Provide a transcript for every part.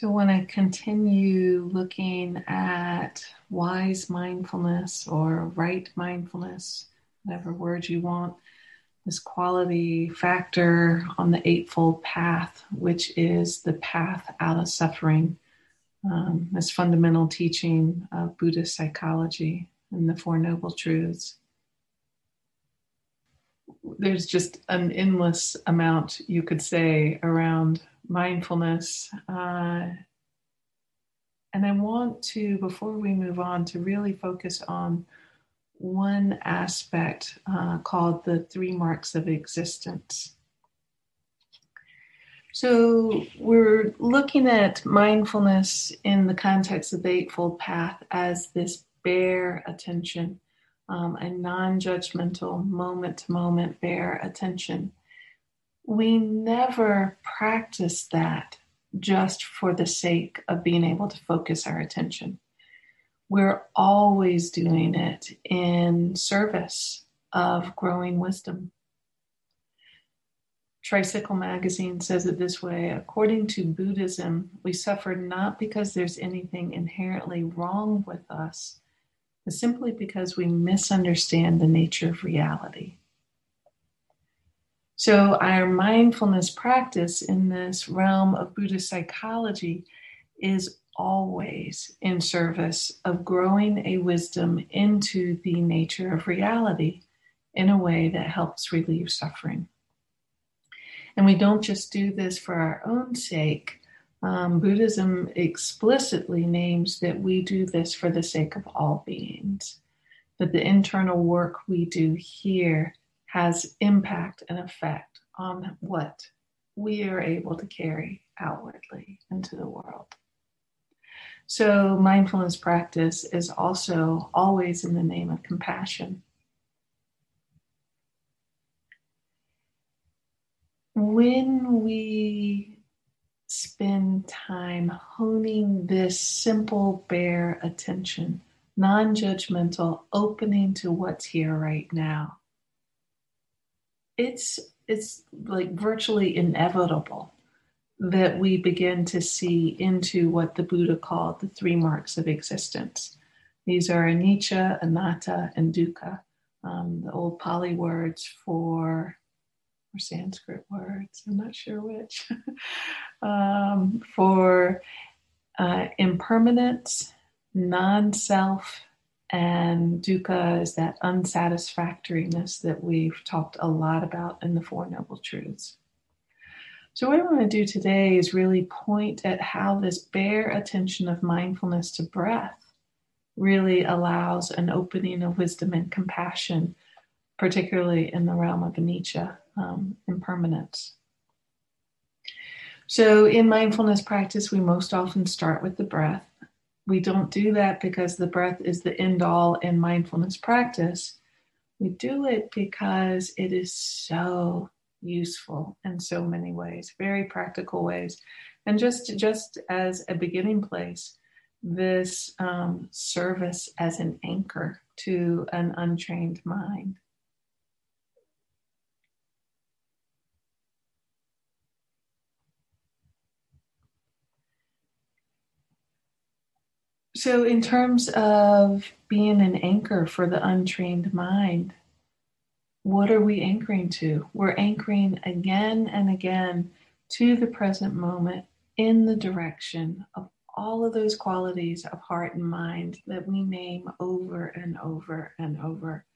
So, when I continue looking at wise mindfulness or right mindfulness, whatever word you want, this quality factor on the Eightfold Path, which is the path out of suffering, um, this fundamental teaching of Buddhist psychology and the Four Noble Truths. There's just an endless amount you could say around mindfulness. Uh, and I want to, before we move on, to really focus on one aspect uh, called the three marks of existence. So, we're looking at mindfulness in the context of the Eightfold Path as this bare attention, um, a non judgmental, moment to moment bare attention we never practice that just for the sake of being able to focus our attention. We're always doing it in service of growing wisdom. Tricycle magazine says it this way according to Buddhism, we suffer not because there's anything inherently wrong with us, but simply because we misunderstand the nature of reality. So, our mindfulness practice in this realm of Buddhist psychology is always in service of growing a wisdom into the nature of reality in a way that helps relieve suffering. And we don't just do this for our own sake. Um, Buddhism explicitly names that we do this for the sake of all beings, that the internal work we do here has impact and effect on what we are able to carry outwardly into the world. So, mindfulness practice is also always in the name of compassion. When we spend time honing this simple, bare attention, non judgmental, opening to what's here right now, it's it's like virtually inevitable that we begin to see into what the Buddha called the three marks of existence. These are anicca, anatta, and dukkha, um, the old Pali words for or Sanskrit words, I'm not sure which, um, for uh, impermanence, non self, and dukkha is that unsatisfactoriness that we've talked a lot about in the Four Noble Truths. So, what I want to do today is really point at how this bare attention of mindfulness to breath really allows an opening of wisdom and compassion, particularly in the realm of anicca, um, impermanence. So, in mindfulness practice, we most often start with the breath we don't do that because the breath is the end all in mindfulness practice. We do it because it is so useful in so many ways, very practical ways. And just, just as a beginning place, this um, service as an anchor to an untrained mind. So, in terms of being an anchor for the untrained mind, what are we anchoring to? We're anchoring again and again to the present moment in the direction of all of those qualities of heart and mind that we name over and over and over.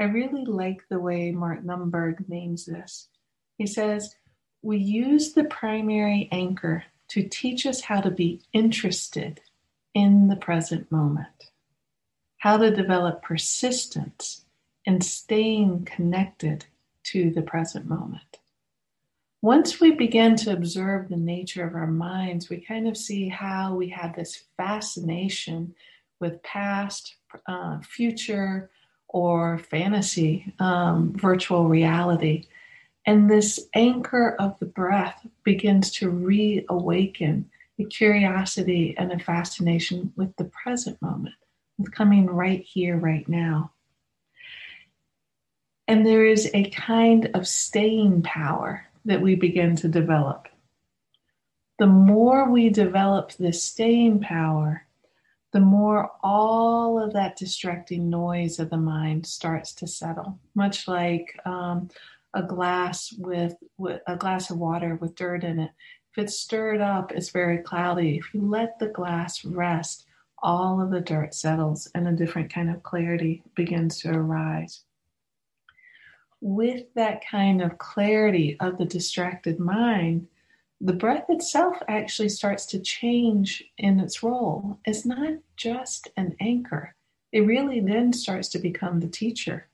I really like the way Mark Nunberg names this. He says, We use the primary anchor to teach us how to be interested in the present moment, how to develop persistence in staying connected to the present moment. Once we begin to observe the nature of our minds, we kind of see how we have this fascination with past, uh, future, or fantasy, um, virtual reality. And this anchor of the breath begins to reawaken a curiosity and a fascination with the present moment, with coming right here, right now. And there is a kind of staying power that we begin to develop. the more we develop this staying power, the more all of that distracting noise of the mind starts to settle, much like um, a glass with, with a glass of water with dirt in it. If it's stirred up, it's very cloudy. If you let the glass rest, all of the dirt settles and a different kind of clarity begins to arise. With that kind of clarity of the distracted mind, the breath itself actually starts to change in its role. It's not just an anchor, it really then starts to become the teacher.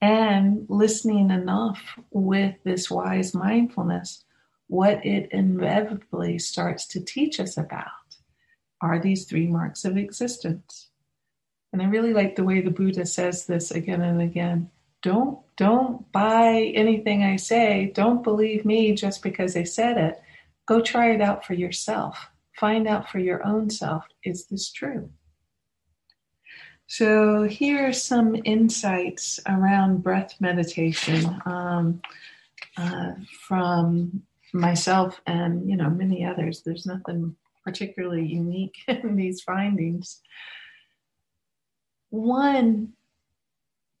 And listening enough with this wise mindfulness, what it inevitably starts to teach us about are these three marks of existence. And I really like the way the Buddha says this again and again. Don't don't buy anything I say. Don't believe me just because I said it. Go try it out for yourself. Find out for your own self is this true? So, here are some insights around breath meditation um, uh, from myself and you know many others. There's nothing particularly unique in these findings. One,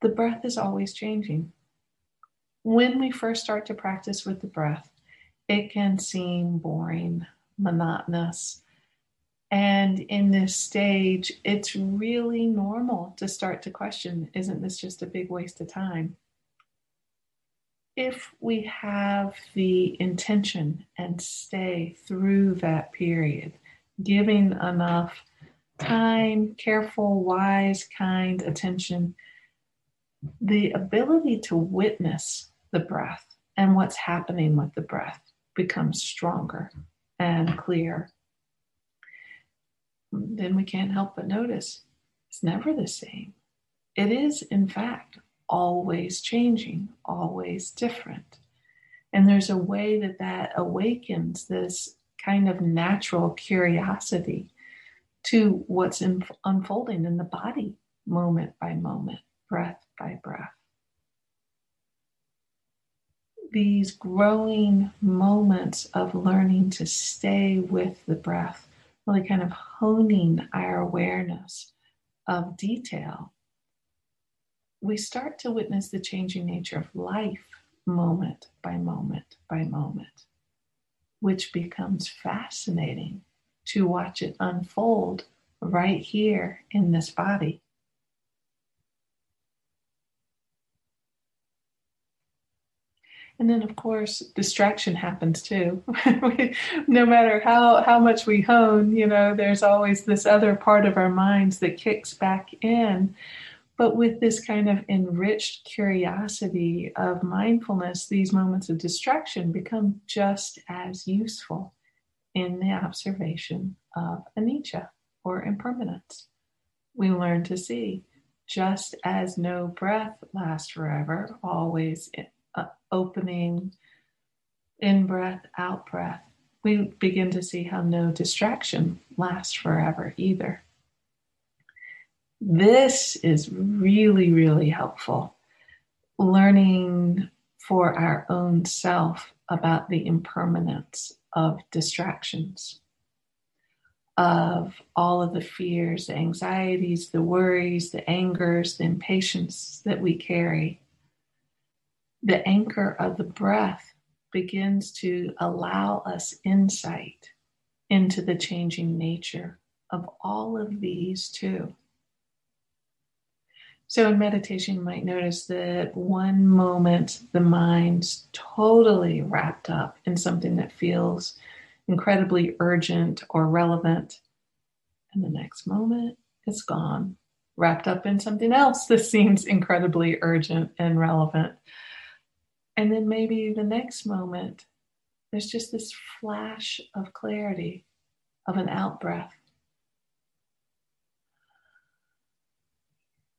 the breath is always changing. When we first start to practice with the breath, it can seem boring, monotonous. And in this stage, it's really normal to start to question isn't this just a big waste of time? if we have the intention and stay through that period, giving enough time, careful, wise, kind attention, the ability to witness the breath and what's happening with the breath becomes stronger and clear. Then we can't help but notice it's never the same. It is, in fact, always changing, always different. And there's a way that that awakens this kind of natural curiosity to what's in, unfolding in the body, moment by moment, breath by breath. These growing moments of learning to stay with the breath, really kind of honing our awareness of detail we start to witness the changing nature of life moment by moment by moment, which becomes fascinating to watch it unfold right here in this body. And then, of course, distraction happens too. no matter how, how much we hone, you know, there's always this other part of our minds that kicks back in but with this kind of enriched curiosity of mindfulness, these moments of distraction become just as useful in the observation of anicca or impermanence. We learn to see just as no breath lasts forever, always Uh, opening in breath, out breath, we begin to see how no distraction lasts forever either. This is really, really helpful. Learning for our own self about the impermanence of distractions, of all of the fears, the anxieties, the worries, the angers, the impatience that we carry. The anchor of the breath begins to allow us insight into the changing nature of all of these too. So in meditation, you might notice that one moment the mind's totally wrapped up in something that feels incredibly urgent or relevant. And the next moment it's gone, wrapped up in something else that seems incredibly urgent and relevant. And then maybe the next moment, there's just this flash of clarity of an out breath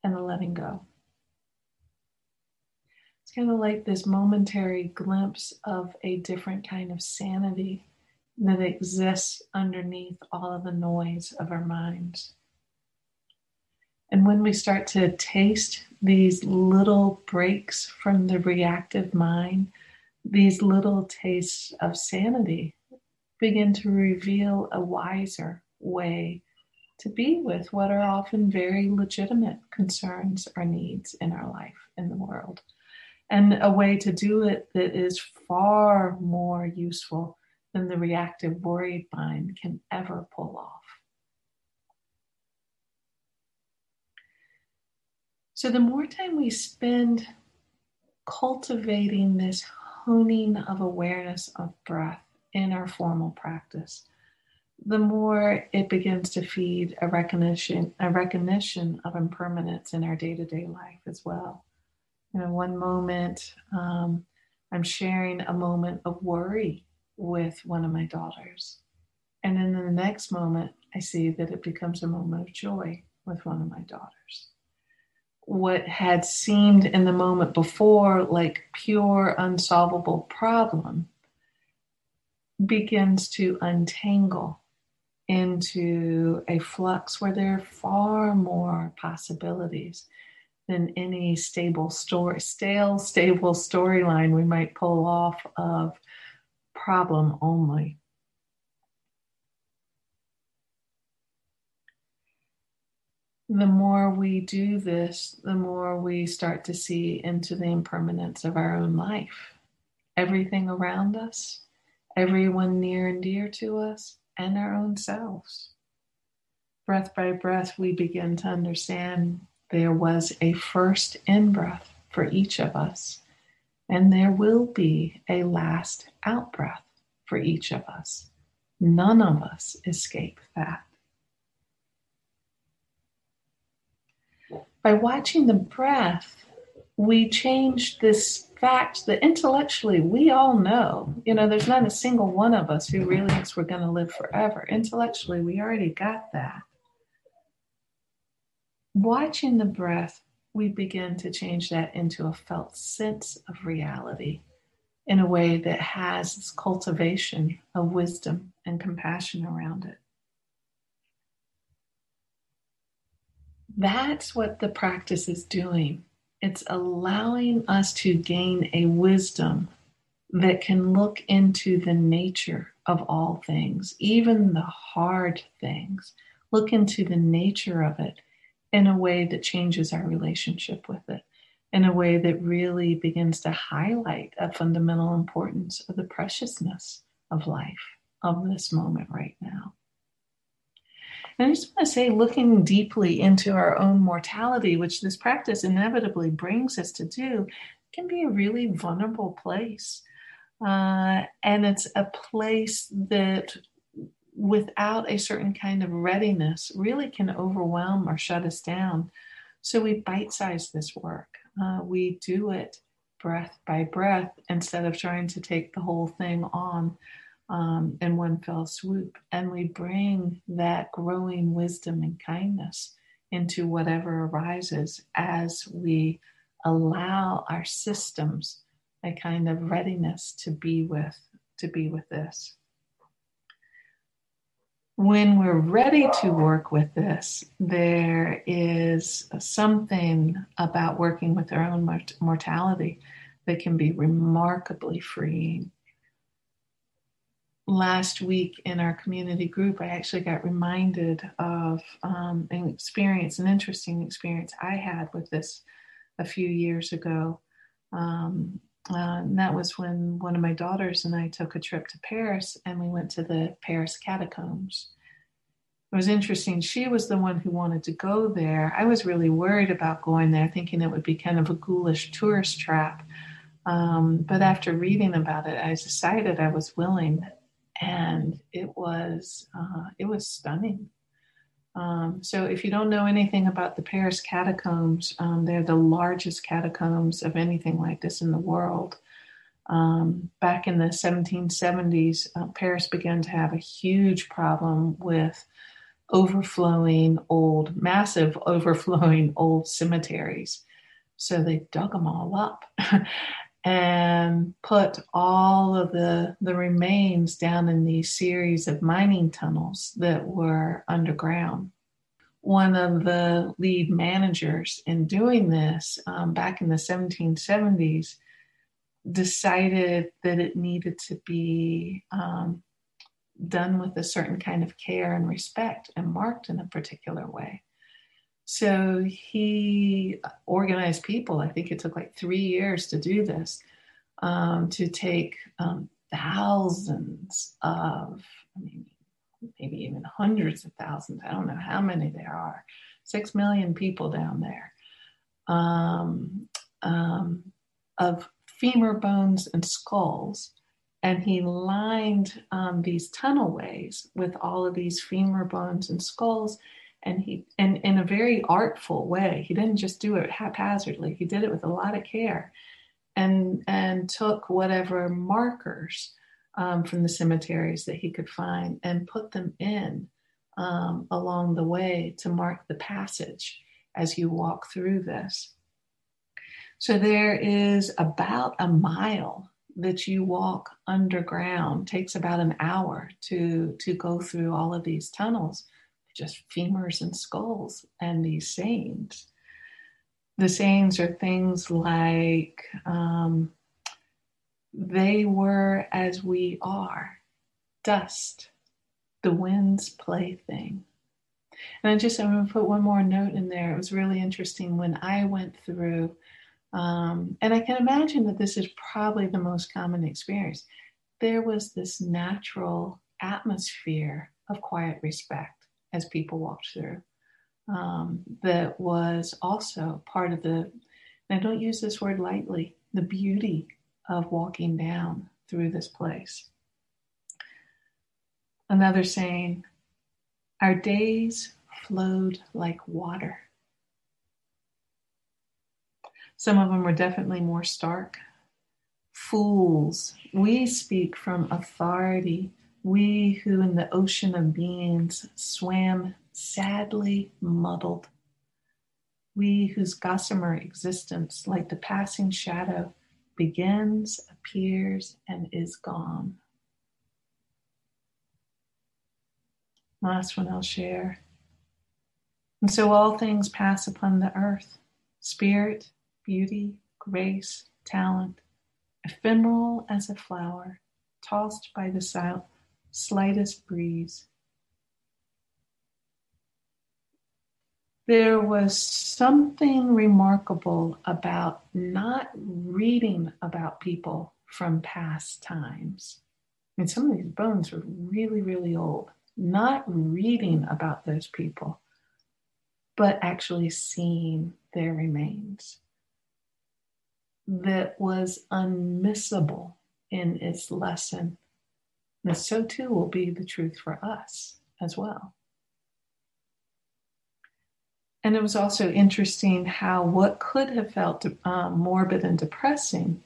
and the letting go. It's kind of like this momentary glimpse of a different kind of sanity that exists underneath all of the noise of our minds. And when we start to taste these little breaks from the reactive mind, these little tastes of sanity begin to reveal a wiser way to be with what are often very legitimate concerns or needs in our life, in the world. And a way to do it that is far more useful than the reactive worried mind can ever pull off. So, the more time we spend cultivating this honing of awareness of breath in our formal practice, the more it begins to feed a recognition, a recognition of impermanence in our day-to-day life as well. You know, one moment um, I'm sharing a moment of worry with one of my daughters, and in the next moment I see that it becomes a moment of joy with one of my daughters. What had seemed in the moment before like pure unsolvable problem begins to untangle into a flux where there are far more possibilities than any stable story, stale, stable storyline we might pull off of problem only. The more we do this, the more we start to see into the impermanence of our own life. Everything around us, everyone near and dear to us, and our own selves. Breath by breath, we begin to understand there was a first in breath for each of us, and there will be a last out breath for each of us. None of us escape that. By watching the breath, we change this fact that intellectually we all know, you know, there's not a single one of us who really thinks we're going to live forever. Intellectually, we already got that. Watching the breath, we begin to change that into a felt sense of reality in a way that has this cultivation of wisdom and compassion around it. That's what the practice is doing it's allowing us to gain a wisdom that can look into the nature of all things, even the hard things, look into the nature of it in a way that changes our relationship with it, in a way that really begins to highlight a fundamental importance of the preciousness of life, of this moment right now. And I just want to say, looking deeply into our own mortality, which this practice inevitably brings us to do, can be a really vulnerable place. Uh, and it's a place that, without a certain kind of readiness, really can overwhelm or shut us down. So we bite size this work. Uh, we do it breath by breath instead of trying to take the whole thing on um, in one fell swoop. And we bring that growing wisdom and kindness into whatever arises as we allow our systems a kind of readiness to be with to be with this when we're ready to work with this there is something about working with our own mortality that can be remarkably freeing last week in our community group, I actually got reminded of um, an experience, an interesting experience I had with this a few years ago. Um, uh, and that was when one of my daughters and I took a trip to Paris and we went to the Paris catacombs. It was interesting. She was the one who wanted to go there. I was really worried about going there, thinking it would be kind of a ghoulish tourist trap. Um, but after reading about it, I decided I was willing and it was uh, it was stunning. Um, so, if you don't know anything about the Paris catacombs, um, they're the largest catacombs of anything like this in the world. Um, back in the 1770s, uh, Paris began to have a huge problem with overflowing old, massive overflowing old cemeteries. So they dug them all up. and put all of the, the remains down in these series of mining tunnels that were underground. One of the lead managers in doing this um, back in the 1770s decided that it needed to be um, done with a certain kind of care and respect and marked in a particular way. So he organized people. I think it took like three years to do this, um, to take um, thousands of, I mean, maybe even hundreds of thousands. I don't know how many there are. Six million people down there um, um of femur bones and skulls. And he lined um, these tunnelways with all of these femur bones and skulls and he and in a very artful way. He didn't just do it haphazardly. He did it with a lot of care and and took whatever markers um, from the cemeteries that he could find and put them in um, along the way to mark the passage as you walk through this. So there is about a mile that you walk underground. Takes about an hour to to go through all of these tunnels just femurs and skulls and these sayings. The sayings are things like, um, they were as we are, dust, the wind's plaything. And I just, I'm going to put one more note in there. It was really interesting when I went through, um, and I can imagine that this is probably the most common experience. There was this natural atmosphere of quiet respect as people walked through. Um, that was also part of the, I don't use this word lightly, the beauty of walking down through this place. Another saying, our days flowed like water. Some of them were definitely more stark. Fools, we speak from authority we who in the ocean of beings swam sadly muddled. We whose gossamer existence, like the passing shadow, begins, appears, and is gone. Last one I'll share. And so all things pass upon the earth spirit, beauty, grace, talent, ephemeral as a flower, tossed by the south slightest breeze. There was something remarkable about not reading about people from past times. I mean, some of these bones were really, really old. Not reading about those people, but actually seeing their remains. That was unmissable in its lesson and so too will be the truth for us as well. And it was also interesting how what could have felt um, morbid and depressing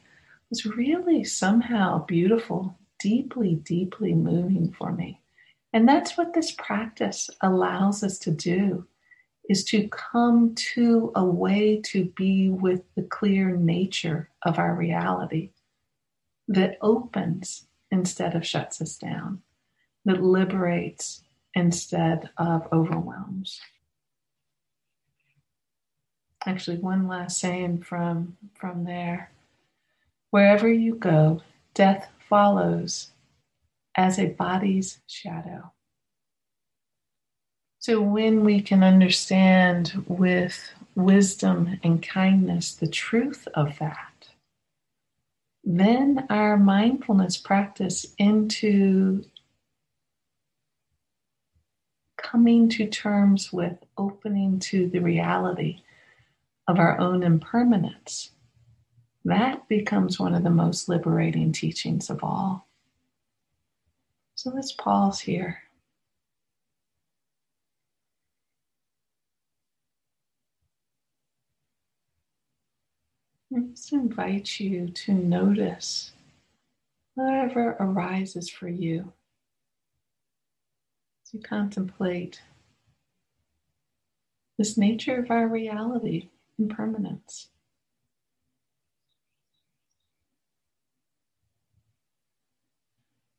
was really somehow beautiful, deeply, deeply moving for me. And that's what this practice allows us to do is to come to a way to be with the clear nature of our reality that opens instead of shuts us down, that liberates instead of overwhelms. Actually, one last saying from, from there. Wherever you go, death follows as a body's shadow. So, when we can understand with wisdom and kindness the truth of that, then our mindfulness practice into coming to terms with opening to the reality of our own impermanence. That becomes one of the most liberating teachings of all. So let's pause here. I just invite you to notice whatever arises for you as you contemplate this nature of our reality, impermanence.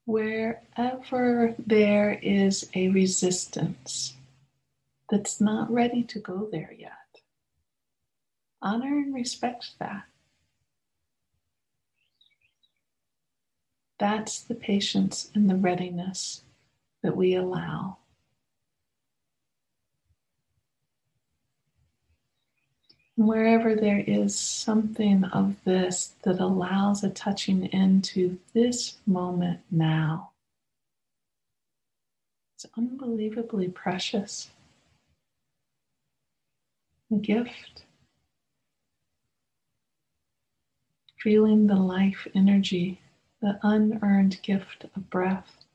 Wherever there is a resistance that's not ready to go there yet honor and respect that. That's the patience and the readiness that we allow. Wherever there is something of this that allows a touching into this moment now, it's unbelievably precious. A gift. Feeling the life energy, the unearned gift of breath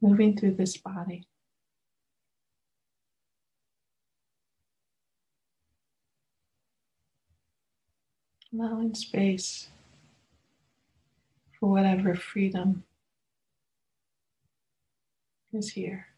moving through this body. allowing space for whatever freedom is here.